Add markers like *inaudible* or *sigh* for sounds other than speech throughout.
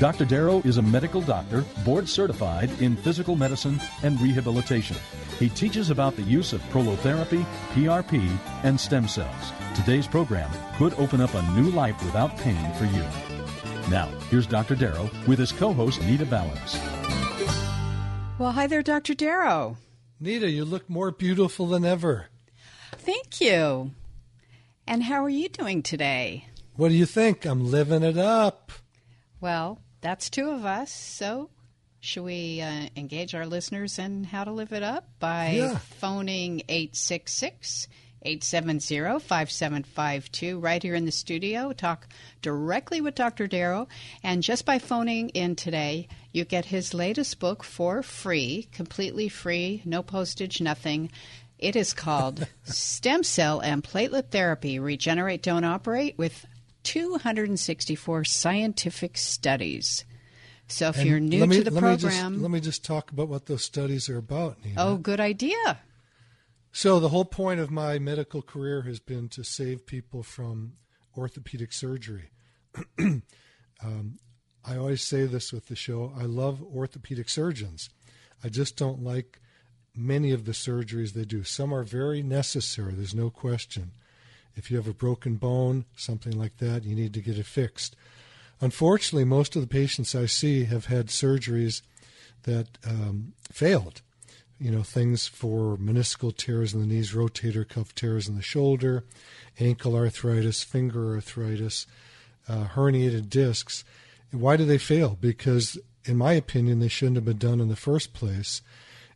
Dr. Darrow is a medical doctor, board certified in physical medicine and rehabilitation. He teaches about the use of prolotherapy, PRP, and stem cells. Today's program could open up a new life without pain for you. Now, here's Dr. Darrow with his co host, Nita Vallens. Well, hi there, Dr. Darrow. Nita, you look more beautiful than ever. Thank you. And how are you doing today? What do you think? I'm living it up. Well, that's two of us. So, should we uh, engage our listeners in how to live it up by Yeah. phoning 866 870 5752 right here in the studio? Talk directly with Dr. Darrow. And just by phoning in today, you get his latest book for free, completely free, no postage, nothing. It is called *laughs* Stem Cell and Platelet Therapy Regenerate, Don't Operate with 264 scientific studies. So if And you're new me- to the let me just- program, let me just talk about what those studies are about, Nita. oh, good idea. So the whole point of my medical career has been to save people from orthopedic surgery. *clears throat* um, I always say this with the show. I love orthopedic surgeons. I just don't like many of the surgeries they do. Some are very necessary. There's no question. If you have a broken bone, something like that, you need to get it fixed. Unfortunately, most of the patients I see have had surgeries that um, failed you know, things for meniscal tears in the knees, rotator cuff tears in the shoulder, ankle arthritis, finger arthritis, uh, herniated discs. Why do they fail? Because, in my opinion, they shouldn't have been done in the first place.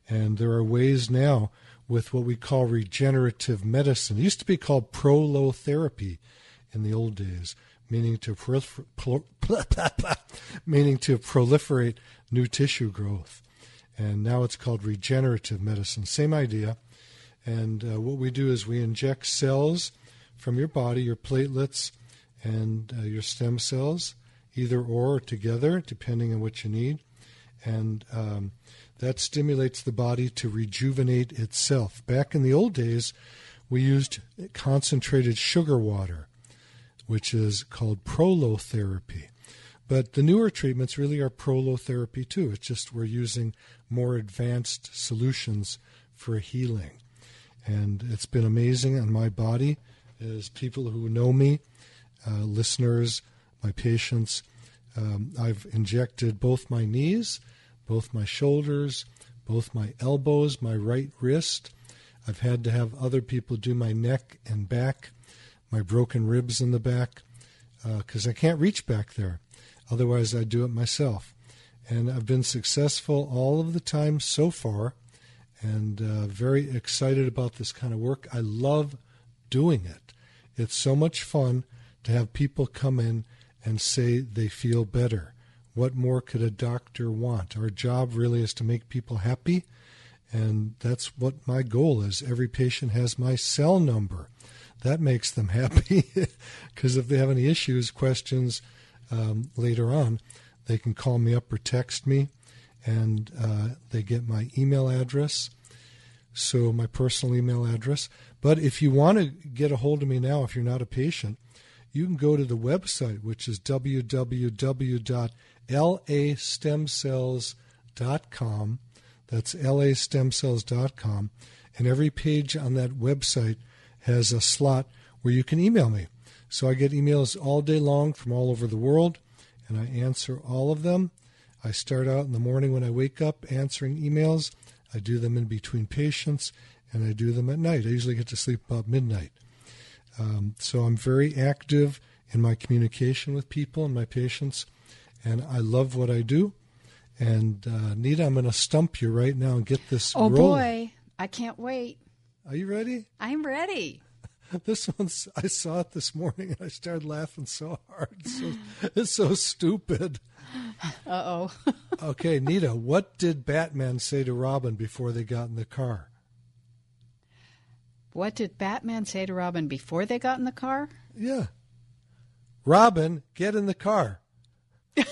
And there are ways now with what we call regenerative medicine. It used to be called prolotherapy in the old days, meaning to prolifer- pro- *laughs* meaning to proliferate new tissue growth and now it's called regenerative medicine. Same idea. And uh, what we do is we inject cells from your body, your platelets, and uh, your stem cells, either or together, depending on what you need. And um, that stimulates the body to rejuvenate itself. Back in the old days, we used concentrated sugar water, which is called prolotherapy. But the newer treatments really are prolotherapy too. It's just we're using more advanced solutions for healing. And it's been amazing on my body as people who know me, uh, listeners, my patients. Um, I've injected both my knees, both my shoulders, both my elbows, my right wrist. I've had to have other people do my neck and back, my broken ribs in the back, because I can't reach back there. Otherwise, I do it myself. And I've been successful all of the time so far and uh, very excited about this kind of work. I love doing it. It's so much fun to have people come in and say they feel better. What more could a doctor want? Our job really is to make people happy, and that's what my goal is. Every patient has my cell number. That makes them *laughs* happy because if they have any issues, questions um, later on, they can call me up or text me, and uh, they get my email address. So, my personal email address. But if you want to get a hold of me now, if you're not a patient, you can go to the website, which is www.lastemcells.com. That's lastemcells.com. And every page on that website has a slot where you can email me. So I get emails all day long from all over the world, and I answer all of them. I start out in the morning when I wake up answering emails. I do them in between patients, and I do them at night. I usually get to sleep about midnight. Um, so I'm very active in my communication with people and my patients. And I love what I do. And uh, Nita, I'm going to stump you right now and get this. Oh rolling. boy, I can't wait. Are you ready? I'm ready. *laughs* This one's I saw it this morning and I started laughing so hard. It's so, it's so stupid. *laughs* Uh oh. *laughs* Okay, Nita, what did Batman say to Robin before they got in the car? what did Batman say to Robin before they got in the car? Yeah. Robin, get in the car. *laughs*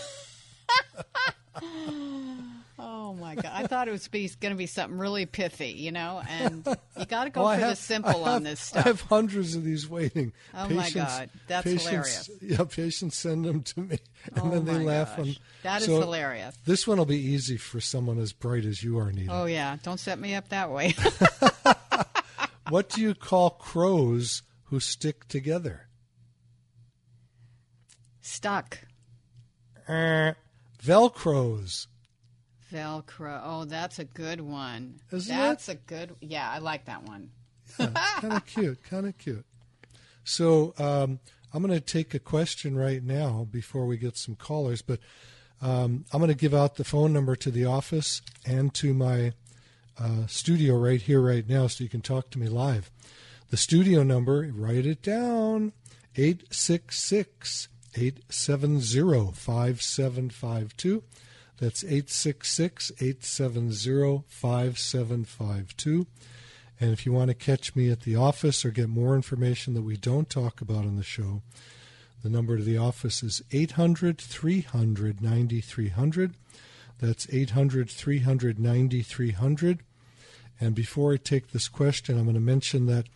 Oh my god! I thought it was going to be something really pithy, you know, and you got to go Oh, I for the simple I on have- this I have hundreds of these waiting. Oh, my God. That's patients, hilarious. Yeah, patients send them to me, and Oh, then they laugh. gosh. On, That is so hilarious. This one will be easy for someone as bright as you are, Nita. Oh yeah, don't set me up that way. *laughs* What do you call crows who stick together? Stuck. Eh, Velcros. Velcro. Oh, that's a good one. Isn't that's a good. Yeah, I like that one. kind of *laughs* cute, kind of cute. So um, I'm going to take a question right now before we get some callers, but um, I'm going to give out the phone number to the office and to my uh, studio right here, right now, so you can talk to me live. The studio number, write it down 866 870 5752. That's 866 870 5752. And if you want to catch me at the office or get more information that we don't talk about on the show, the number to the office is 800 300 9300. That's 800 300 9300. And before I take this question, I'm going to mention that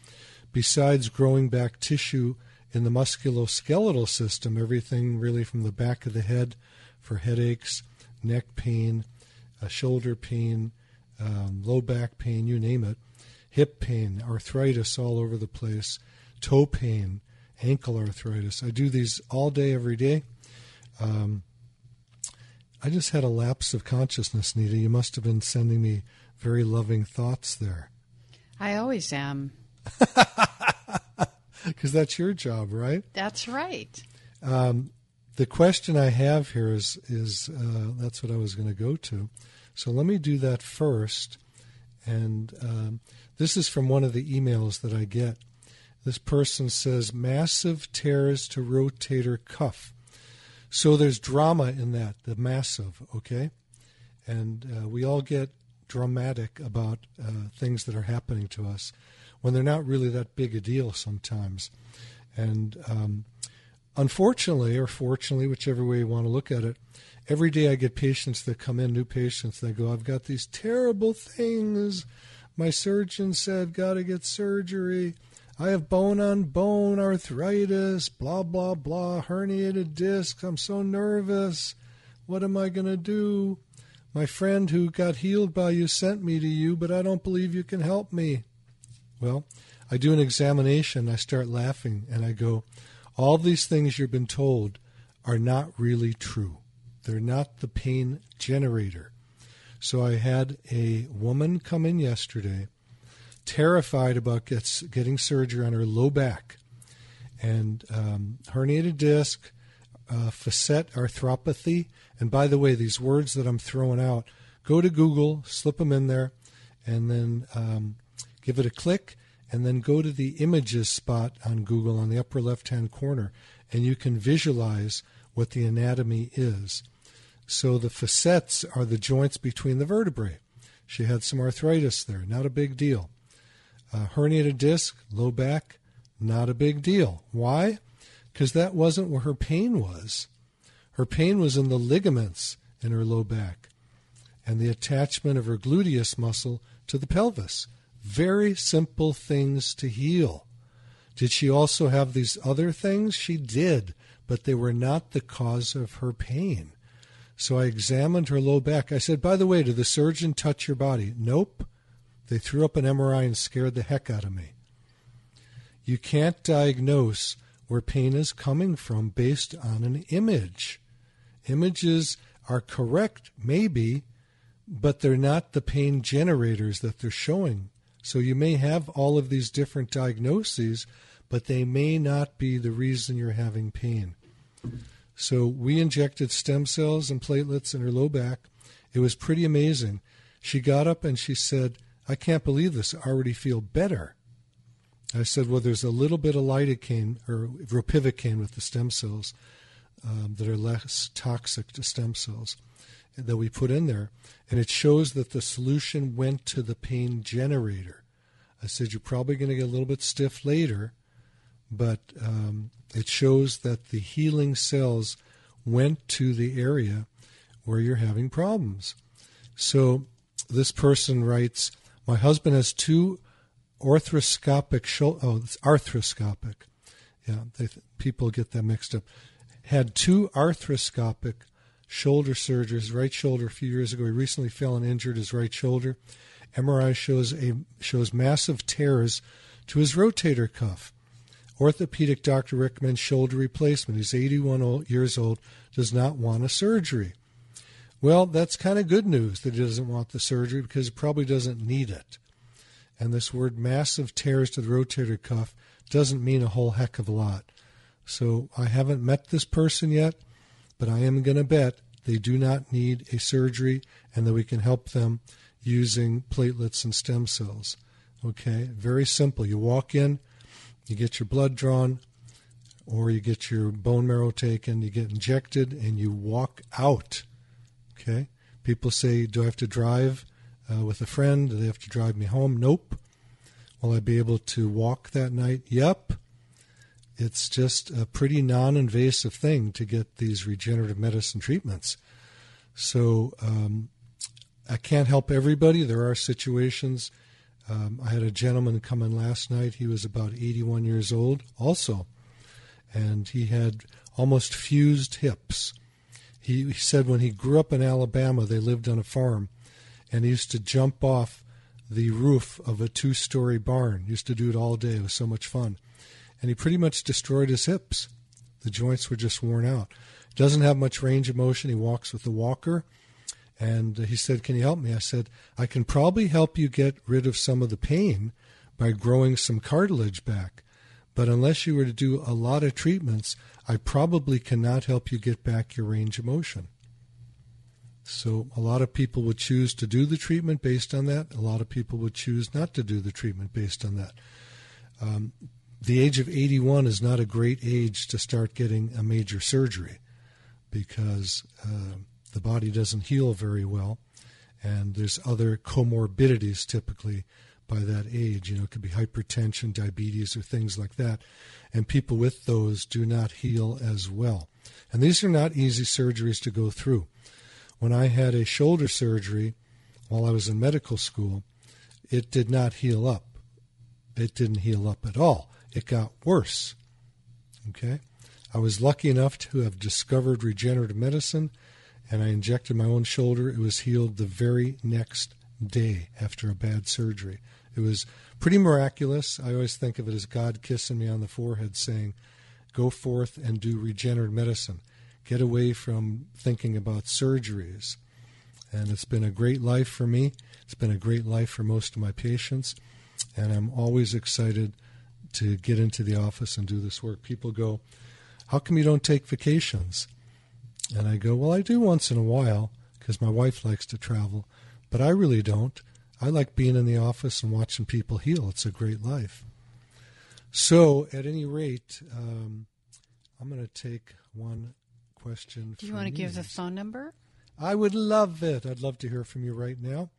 besides growing back tissue in the musculoskeletal system, everything really from the back of the head for headaches, neck pain, uh, shoulder pain, um, low back pain, you name it, hip pain, arthritis all over the place, toe pain, ankle arthritis. I do these all day, every day. Um, I just had a lapse of consciousness, Nita. You must have been sending me very loving thoughts there. I always am. *laughs* *laughs* Because that's your job, right? That's right. The question I have here is is uh, that's what I was going to go to. So let me do that first. And um, this is from one of the emails that I get. This person says massive tears to rotator cuff. So there's drama in that, the massive, okay? And uh, we all get dramatic about uh, things that are happening to us when they're not really that big a deal sometimes. And um, unfortunately, or fortunately, whichever way you want to look at it, every day I get patients that come in, new patients, they go, I've got these terrible things. My surgeon said, got to get surgery. I have bone on bone arthritis, blah, blah, blah, herniated disc. I'm so nervous. What am I going to do? My friend who got healed by you sent me to you, but I don't believe you can help me. Well, I do an examination, I start laughing, and I go, All these things you've been told are not really true. They're not the pain generator. So I had a woman come in yesterday, terrified about gets, getting surgery on her low back, and um, herniated disc, uh, facet arthropathy. And by the way, these words that I'm throwing out, go to Google, slip them in there, and then um, give it a click, and then go to the images spot on Google on the upper left hand corner, and you can visualize what the anatomy is. So the facets are the joints between the vertebrae. She had some arthritis there, not a big deal. Uh, herniated disc, low back, not a big deal. Why? Because that wasn't where her pain was. Her pain was in the ligaments in her low back and the attachment of her gluteus muscle to the pelvis. Very simple things to heal. Did she also have these other things? She did, but they were not the cause of her pain. So I examined her low back. I said, By the way, did the surgeon touch your body? Nope. They threw up an MRI and scared the heck out of me. You can't diagnose where pain is coming from based on an image. Images are correct, maybe, but they're not the pain generators that they're showing. So you may have all of these different diagnoses, but they may not be the reason you're having pain. So we injected stem cells and platelets in her low back. It was pretty amazing. She got up and she said, I can't believe this. I already feel better. I said, well, there's a little bit of lidocaine or ropivacaine with the stem cells um, that are less toxic to stem cells that we put in there, and it shows that the solution went to the pain generator. I said, you're probably going to get a little bit stiff later, but um, it shows that the healing cells went to the area where you're having problems. So this person writes, my husband has two arthroscopic shoulder. Oh, it's arthroscopic. Yeah, they, people get that mixed up. Had two arthroscopic shoulder surgery, his right shoulder a few years ago. He recently fell and injured his right shoulder. MRI shows a shows massive tears to his rotator cuff. Orthopedic doctor recommends shoulder replacement. He's 81 years old, does not want a surgery. Well, that's kind of good news that he doesn't want the surgery because he probably doesn't need it. And this word massive tears to the rotator cuff doesn't mean a whole heck of a lot. So I haven't met this person yet, but I am going to bet they do not need a surgery and that we can help them using platelets and stem cells. Okay, very simple. You walk in, you get your blood drawn, or you get your bone marrow taken, you get injected, and you walk out. Okay? People say, Do I have to drive uh, with a friend? Do they have to drive me home? Nope. Will I be able to walk that night? Yep. It's just a pretty non invasive thing to get these regenerative medicine treatments. So um, I can't help everybody. There are situations. Um, I had a gentleman come in last night. He was about 81 years old, also, and he had almost fused hips. He, he said when he grew up in Alabama, they lived on a farm, and he used to jump off the roof of a two story barn. He used to do it all day. It was so much fun. And he pretty much destroyed his hips. The joints were just worn out. Doesn't have much range of motion. He walks with a walker. And he said, Can you help me? I said, I can probably help you get rid of some of the pain by growing some cartilage back. But unless you were to do a lot of treatments, I probably cannot help you get back your range of motion. So a lot of people would choose to do the treatment based on that. A lot of people would choose not to do the treatment based on that. Um, the age of 81 is not a great age to start getting a major surgery because uh, the body doesn't heal very well, and there's other comorbidities typically by that age. You know, it could be hypertension, diabetes, or things like that. And people with those do not heal as well. And these are not easy surgeries to go through. When I had a shoulder surgery while I was in medical school, it did not heal up. It didn't heal up at all. It got worse. Okay? I was lucky enough to have discovered regenerative medicine and I injected my own shoulder. It was healed the very next day after a bad surgery. It was pretty miraculous. I always think of it as God kissing me on the forehead saying, Go forth and do regenerative medicine. Get away from thinking about surgeries. And it's been a great life for me. It's been a great life for most of my patients. And I'm always excited to get into the office and do this work. People go, How come you don't take vacations? And I go, Well, I do once in a while because my wife likes to travel, but I really don't. I like being in the office and watching people heal. It's a great life. So, at any rate, um, I'm going to take one question. Do you want to give the phone number? I would love it. I'd love to hear from you right now.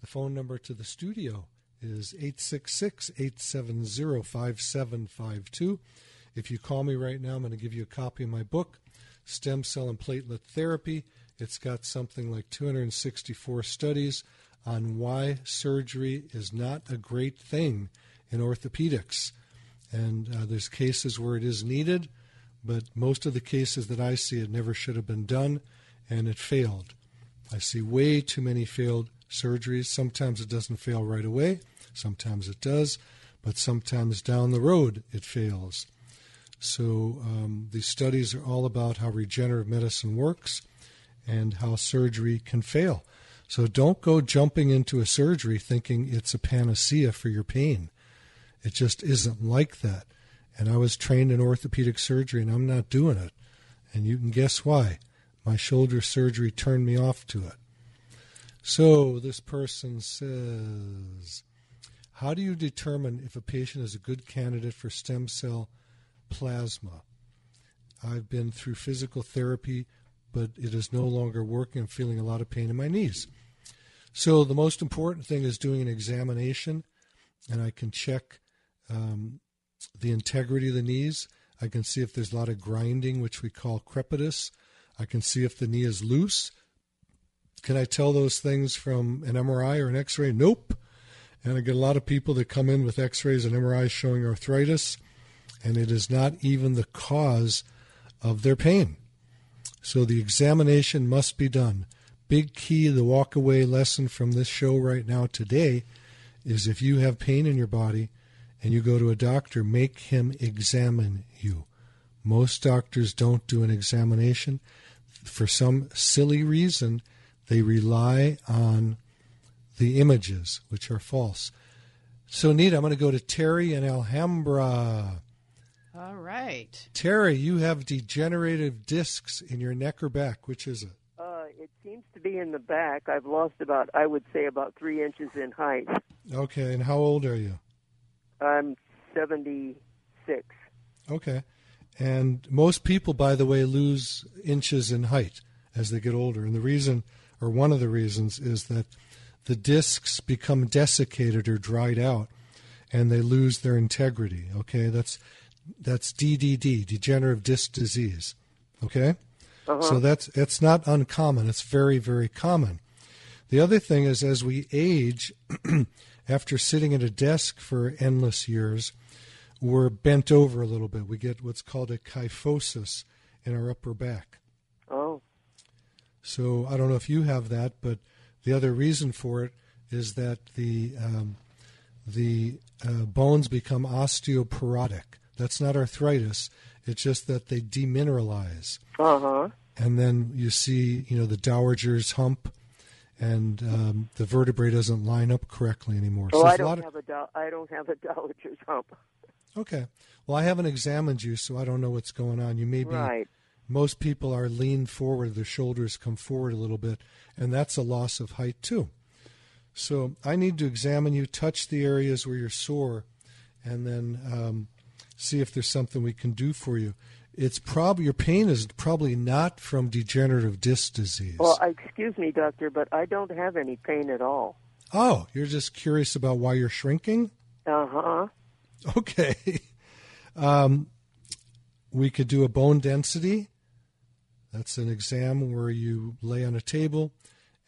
The phone number to the studio is 866 870 5752. If you call me right now, I'm going to give you a copy of my book, Stem Cell and Platelet Therapy. It's got something like 264 studies on why surgery is not a great thing in orthopedics. And uh, there's cases where it is needed, but most of the cases that I see, it never should have been done, and it failed. I see way too many failed surgeries. Sometimes it doesn't fail right away, sometimes it does, but sometimes down the road it fails. So um, these studies are all about how regenerative medicine works and how surgery can fail. So don't go jumping into a surgery thinking it's a panacea for your pain. It just isn't like that. And I was trained in orthopedic surgery, and I'm not doing it. And you can guess why. My shoulder surgery turned me off to it. So this person says, How do you determine if a patient is a good candidate for stem cell plasma? I've been through physical therapy, but it is no longer working. I'm feeling a lot of pain in my knees. So the most important thing is doing an examination, and I can check um, the integrity of the knees. I can see if there's a lot of grinding, which we call crepitus. I can see if the knee is loose. Can I tell those things from an MRI or an X ray? Nope. And I get a lot of people that come in with X rays and MRIs showing arthritis, and it is not even the cause of their pain. So the examination must be done. Big key, the walk-away lesson from this show right now today is if you have pain in your body and you go to a doctor, make him examine you. Most doctors don't do an examination. For some silly reason, they rely on the images, which are false. So, Nita, I'm going to go to Terry in Alhambra. All right. Terry, you have degenerative discs in your neck or back. Which is it? Uh, it seems to be in the back. I've lost about, I would say, about three inches in height. Okay, and how old are you? I'm 76. Okay. And most people, by the way, lose inches in height as they get older. And the reason, or one of the reasons, is that the discs become desiccated or dried out and they lose their integrity. Okay, that's that's DDD, degenerative disc disease. Okay, Uh-huh. so that's it's not uncommon. It's very very common. The other thing is, as we age, *clears throat* after sitting at a desk for endless years, we're bent over a little bit. We get what's called a kyphosis in our upper back. So I don't know if you have that, but the other reason for it is that the um, the uh, bones become osteoporotic. That's not arthritis. It's just that they demineralize, uh huh. and then you see, you know, the dowager's hump, and um, the vertebrae doesn't line up correctly anymore. Oh, there's I don't of- have a dow- I don't have a *laughs* dowager's hump. okay. Well, I haven't examined you, so I don't know what's going on. You may be Right. Most people are leaned forward, their shoulders come forward a little bit, and that's a loss of height too. So I need to examine you, touch the areas where you're sore, and then um, see if there's something we can do for you. It's probably your pain is probably not from degenerative disc disease. Well, excuse me, doctor, but I don't have any pain at all. oh, you're just curious about why you're shrinking? Uh huh. Okay. *laughs* Um, we could do a bone density. That's an exam where you lay on a table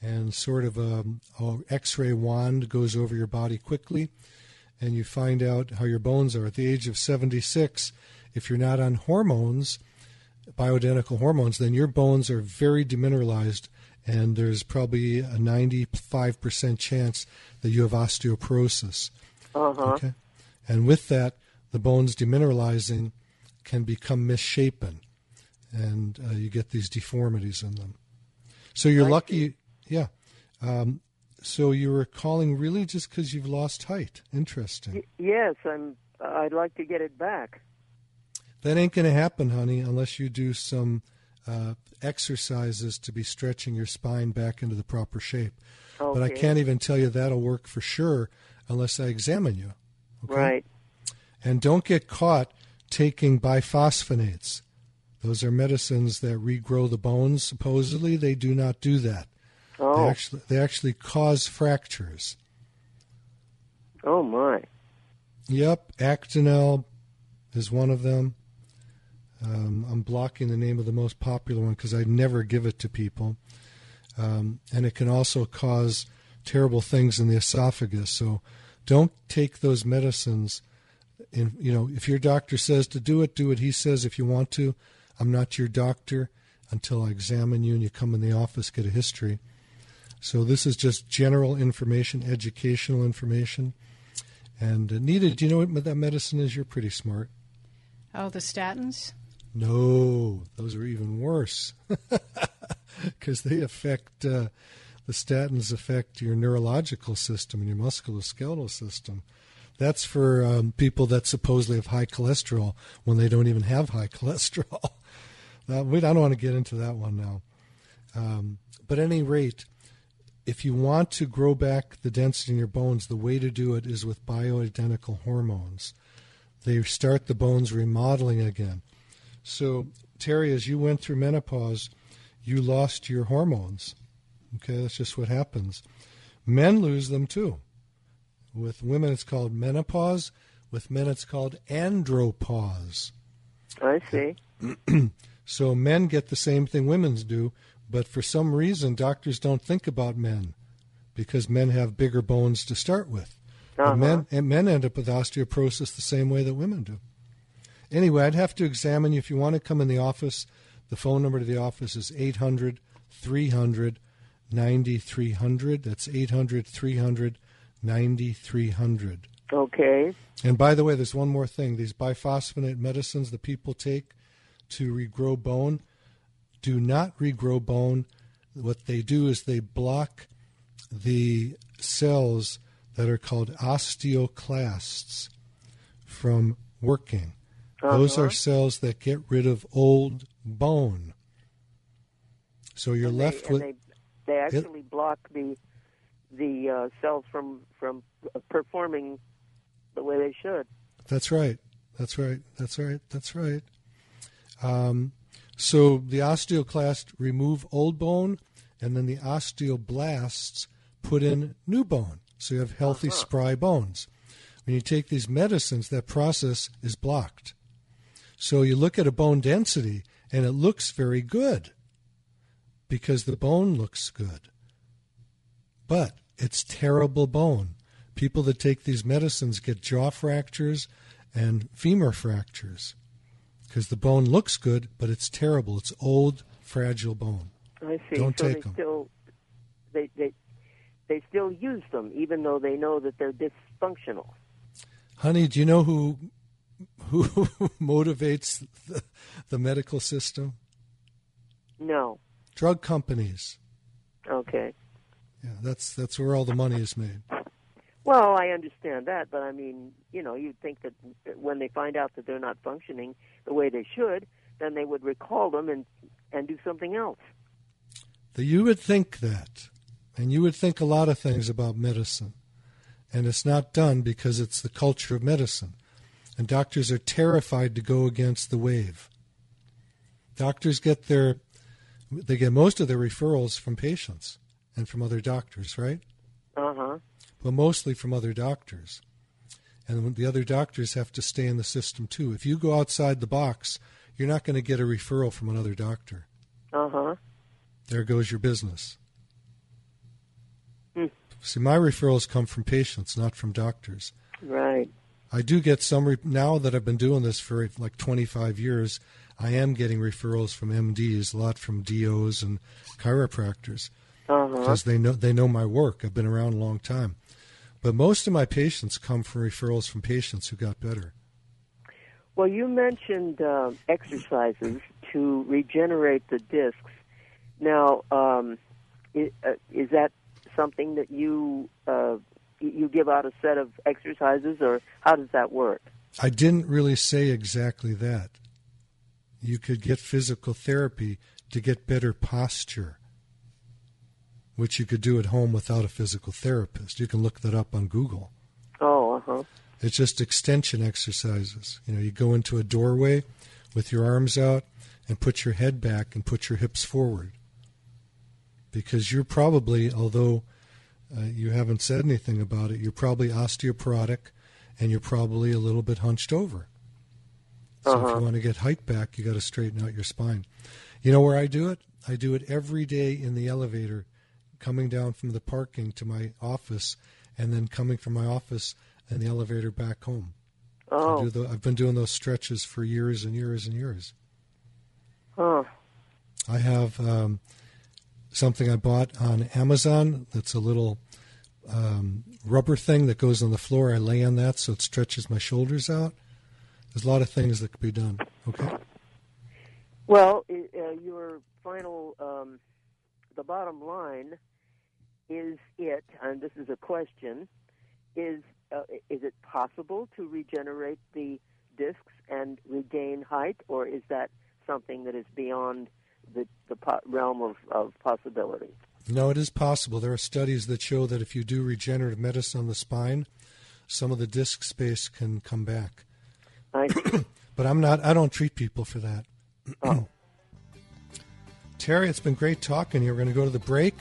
and sort of a, a X-ray wand goes over your body quickly, and you find out how your bones are at the age of 76. If you're not on hormones, bioidentical hormones, then your bones are very demineralized, and there's probably a 95% chance that you have osteoporosis. Uh huh. Okay. And with that, the bones demineralizing can become misshapen, and uh, you get these deformities in them. So you're lucky, yeah. Um, so you were calling really just because you've lost height. Interesting. Y- yes, I'm. I'd like to get it back. That ain't going to happen, honey, unless you do some uh, exercises to be stretching your spine back into the proper shape. Okay. But I can't even tell you that'll work for sure unless I examine you. Okay? Right. And don't get caught taking biphosphonates. Those are medicines that regrow the bones. Supposedly, they do not do that. They Oh. actually, they actually cause fractures. Oh my. Yep, Actonel is one of them. Um, I'm blocking the name of the most popular one because I never give it to people. Um, and it can also cause terrible things in the esophagus. So don't take those medicines. In you know, if your doctor says to do it, do it. He says if you want to. I'm not your doctor until I examine you and you come in the office, get a history. So this is just general information, educational information. And uh, Nita, do you know what that medicine is? You're pretty smart. Oh, the statins? No, those are even worse *laughs* because they affect uh, the statins affect your neurological system and your musculoskeletal system. That's for um, people that supposedly have high cholesterol when they don't even have high *laughs* cholesterol. uh, we, I don't want to get into that one now. Um, but at any rate, if you want to grow back the density in your bones, the way to do it is with bioidentical hormones. They start the bones remodeling again. So, Terry, as you went through menopause, you lost your hormones. Okay, that's just what happens. Men lose them too. With women, it's called menopause. With men, it's called andropause. I see. *clears throat* so men get the same thing women do, but for some reason, doctors don't think about men because men have bigger bones to start with. Uh-huh. Men and men end up with osteoporosis the same way that women do. Anyway, I'd have to examine you if you want to come in the office. The phone number to the office is 800 300 9300. That's 800 300 9300. Okay. And by the way, there's one more thing. These biphosphonate medicines that people take to regrow bone do not regrow bone. What they do is they block the cells that are called osteoclasts from working. Uh-huh. Those are cells that get rid of old bone. So you're And left they, with they, they actually block the the uh, cells from from performing the way they should. That's right. That's right. That's right. That's right. Um, so the osteoclasts remove old bone, and then the osteoblasts put in new bone. So you have healthy, Uh-huh. spry bones. When you take these medicines, that process is blocked. So you look at a bone density, and it looks very good because the bone looks good. But it's terrible bone. People that take these medicines get jaw fractures and femur fractures because the bone looks good, but it's terrible. It's old, fragile bone. I see. Don't so take they 'em. still they they they still use them even though they know that they're dysfunctional. Honey, do you know who who *laughs* motivates the, the medical system? No. Drug companies. Okay. Yeah, that's that's where all the money is made. Well, I understand that, but I mean, you know, you'd think that when they find out that they're not functioning the way they should, then they would recall them and and do something else. That you would think that, and you would think a lot of things about medicine, and it's not done because it's the culture of medicine, and doctors are terrified to go against the wave. Doctors get their they get most of their referrals from patients and from other doctors, right? Uh huh. but mostly from other doctors. And the other doctors have to stay in the system too. If you go outside the box, you're not going to get a referral from another doctor. Uh huh. There goes your business. Hmm. See, my referrals come from patients, not from doctors. Right. I do get some re- now that I've been doing this for like 25 years. I am getting referrals from MDs, a lot from DOs and chiropractors Because they know they know my work. I've been around a long time. But most of my patients come from referrals from patients who got better. Well, you mentioned uh, exercises to regenerate the discs. Now, um, is, uh, is that something that you uh, you give out a set of exercises, or how does that work? I didn't really say exactly that. You could get physical therapy to get better posture, which you could do at home without a physical therapist. You can look that up on Google. Oh, uh huh. It's just extension exercises. You know, you go into a doorway with your arms out and put your head back and put your hips forward. Because you're probably, although uh, you haven't said anything about it, you're probably osteoporotic and you're probably a little bit hunched over. So if Uh-huh. you want to get height back, you got to straighten out your spine. You know where I do it? I do it every day in the elevator, coming down from the parking to my office, and then coming from my office and the elevator back home. Oh, do the, I've been doing those stretches for years and years and years. huh. I have um, something I bought on Amazon that's a little um, rubber thing that goes on the floor. I lay on that so it stretches my shoulders out. There's a lot of things that could be done. Okay. Well, uh, your final, um, the bottom line is it, and this is a question, is uh, is it possible to regenerate the discs and regain height, or is that something that is beyond the, the po- realm of, of possibility? No, it is possible. There are studies that show that if you do regenerative medicine on the spine, some of the disc space can come back. I *clears throat* But I'm not. I don't treat people for that. Oh. *clears throat* Terry, it's been great talking to you. We're going to go to the break,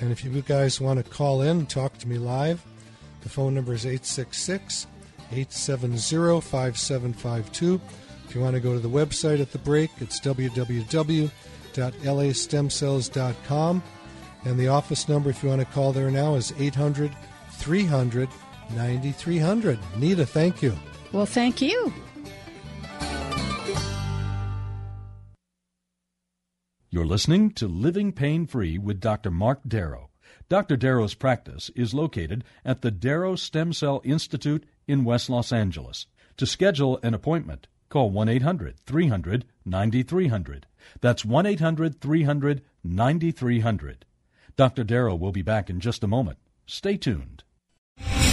and if you guys want to call in talk to me live, the phone number is 866 870 5752. If you want to go to the website at the break, it's www.lastemcells.com. And the office number, if you want to call there now, is 800 300 9300. Nita, thank you. Well, thank you. You're listening to Living Pain Free with Dr. Mark Darrow. Dr. Darrow's practice is located at the Darrow Stem Cell Institute in West Los Angeles. To schedule an appointment, call 1 800 300 9300. That's 1 800 300 9300. Dr. Darrow will be back in just a moment. Stay tuned.